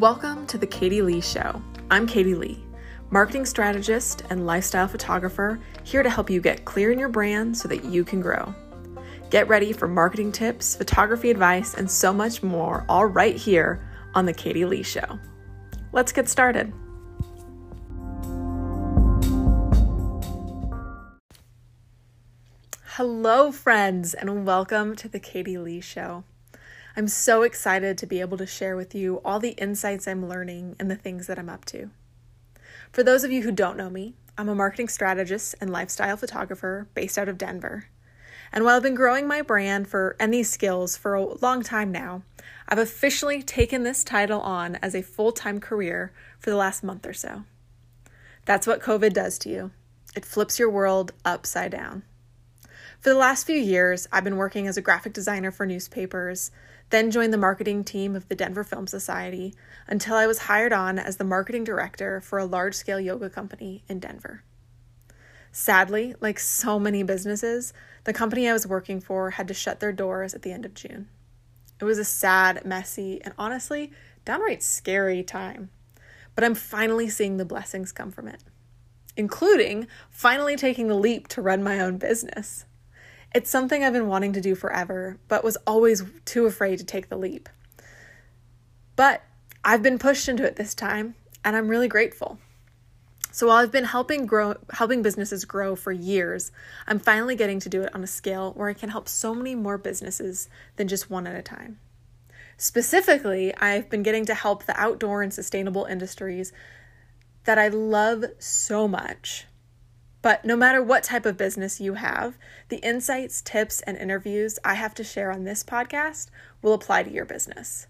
Welcome to the Katie Lee Show. I'm Katie Lee, marketing strategist and lifestyle photographer, here to help you get clear in your brand so that you can grow. Get ready for marketing tips, photography advice, and so much more, all right here on the Katie Lee Show. Let's get started. Hello, friends, and welcome to the Katie Lee Show. I'm so excited to be able to share with you all the insights I'm learning and the things that I'm up to. For those of you who don't know me, I'm a marketing strategist and lifestyle photographer based out of Denver. And while I've been growing my brand for and these skills for a long time now, I've officially taken this title on as a full-time career for the last month or so. That's what COVID does to you. It flips your world upside down. For the last few years, I've been working as a graphic designer for newspapers, then joined the marketing team of the Denver Film Society until I was hired on as the marketing director for a large scale yoga company in Denver. Sadly, like so many businesses, the company I was working for had to shut their doors at the end of June. It was a sad, messy, and honestly, downright scary time. But I'm finally seeing the blessings come from it, including finally taking the leap to run my own business. It's something I've been wanting to do forever, but was always too afraid to take the leap. But I've been pushed into it this time, and I'm really grateful. So while I've been helping grow helping businesses grow for years, I'm finally getting to do it on a scale where I can help so many more businesses than just one at a time. Specifically, I've been getting to help the outdoor and sustainable industries that I love so much but no matter what type of business you have, the insights, tips, and interviews I have to share on this podcast will apply to your business.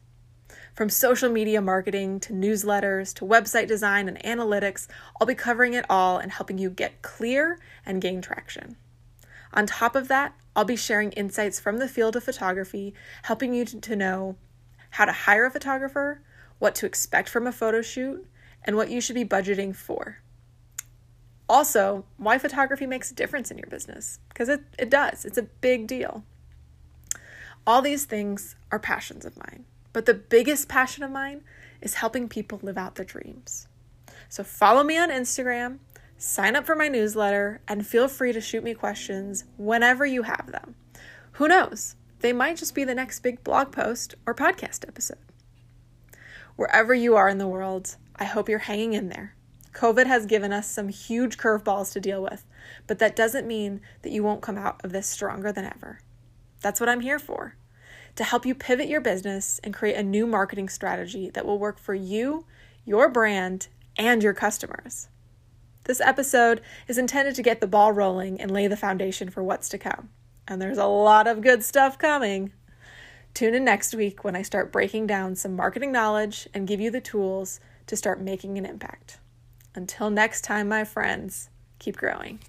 From social media marketing to newsletters to website design and analytics, I'll be covering it all and helping you get clear and gain traction. On top of that, I'll be sharing insights from the field of photography, helping you to know how to hire a photographer, what to expect from a photo shoot, and what you should be budgeting for. Also, why photography makes a difference in your business, because it, it does, it's a big deal. All these things are passions of mine, but the biggest passion of mine is helping people live out their dreams. So follow me on Instagram, sign up for my newsletter, and feel free to shoot me questions whenever you have them. Who knows? They might just be the next big blog post or podcast episode. Wherever you are in the world, I hope you're hanging in there COVID has given us some huge curveballs to deal with, but that doesn't mean that you won't come out of this stronger than ever. That's what I'm here for to help you pivot your business and create a new marketing strategy that will work for you, your brand, and your customers. This episode is intended to get the ball rolling and lay the foundation for what's to come. And there's a lot of good stuff coming. Tune in next week when I start breaking down some marketing knowledge and give you the tools to start making an impact. Until next time, my friends, keep growing.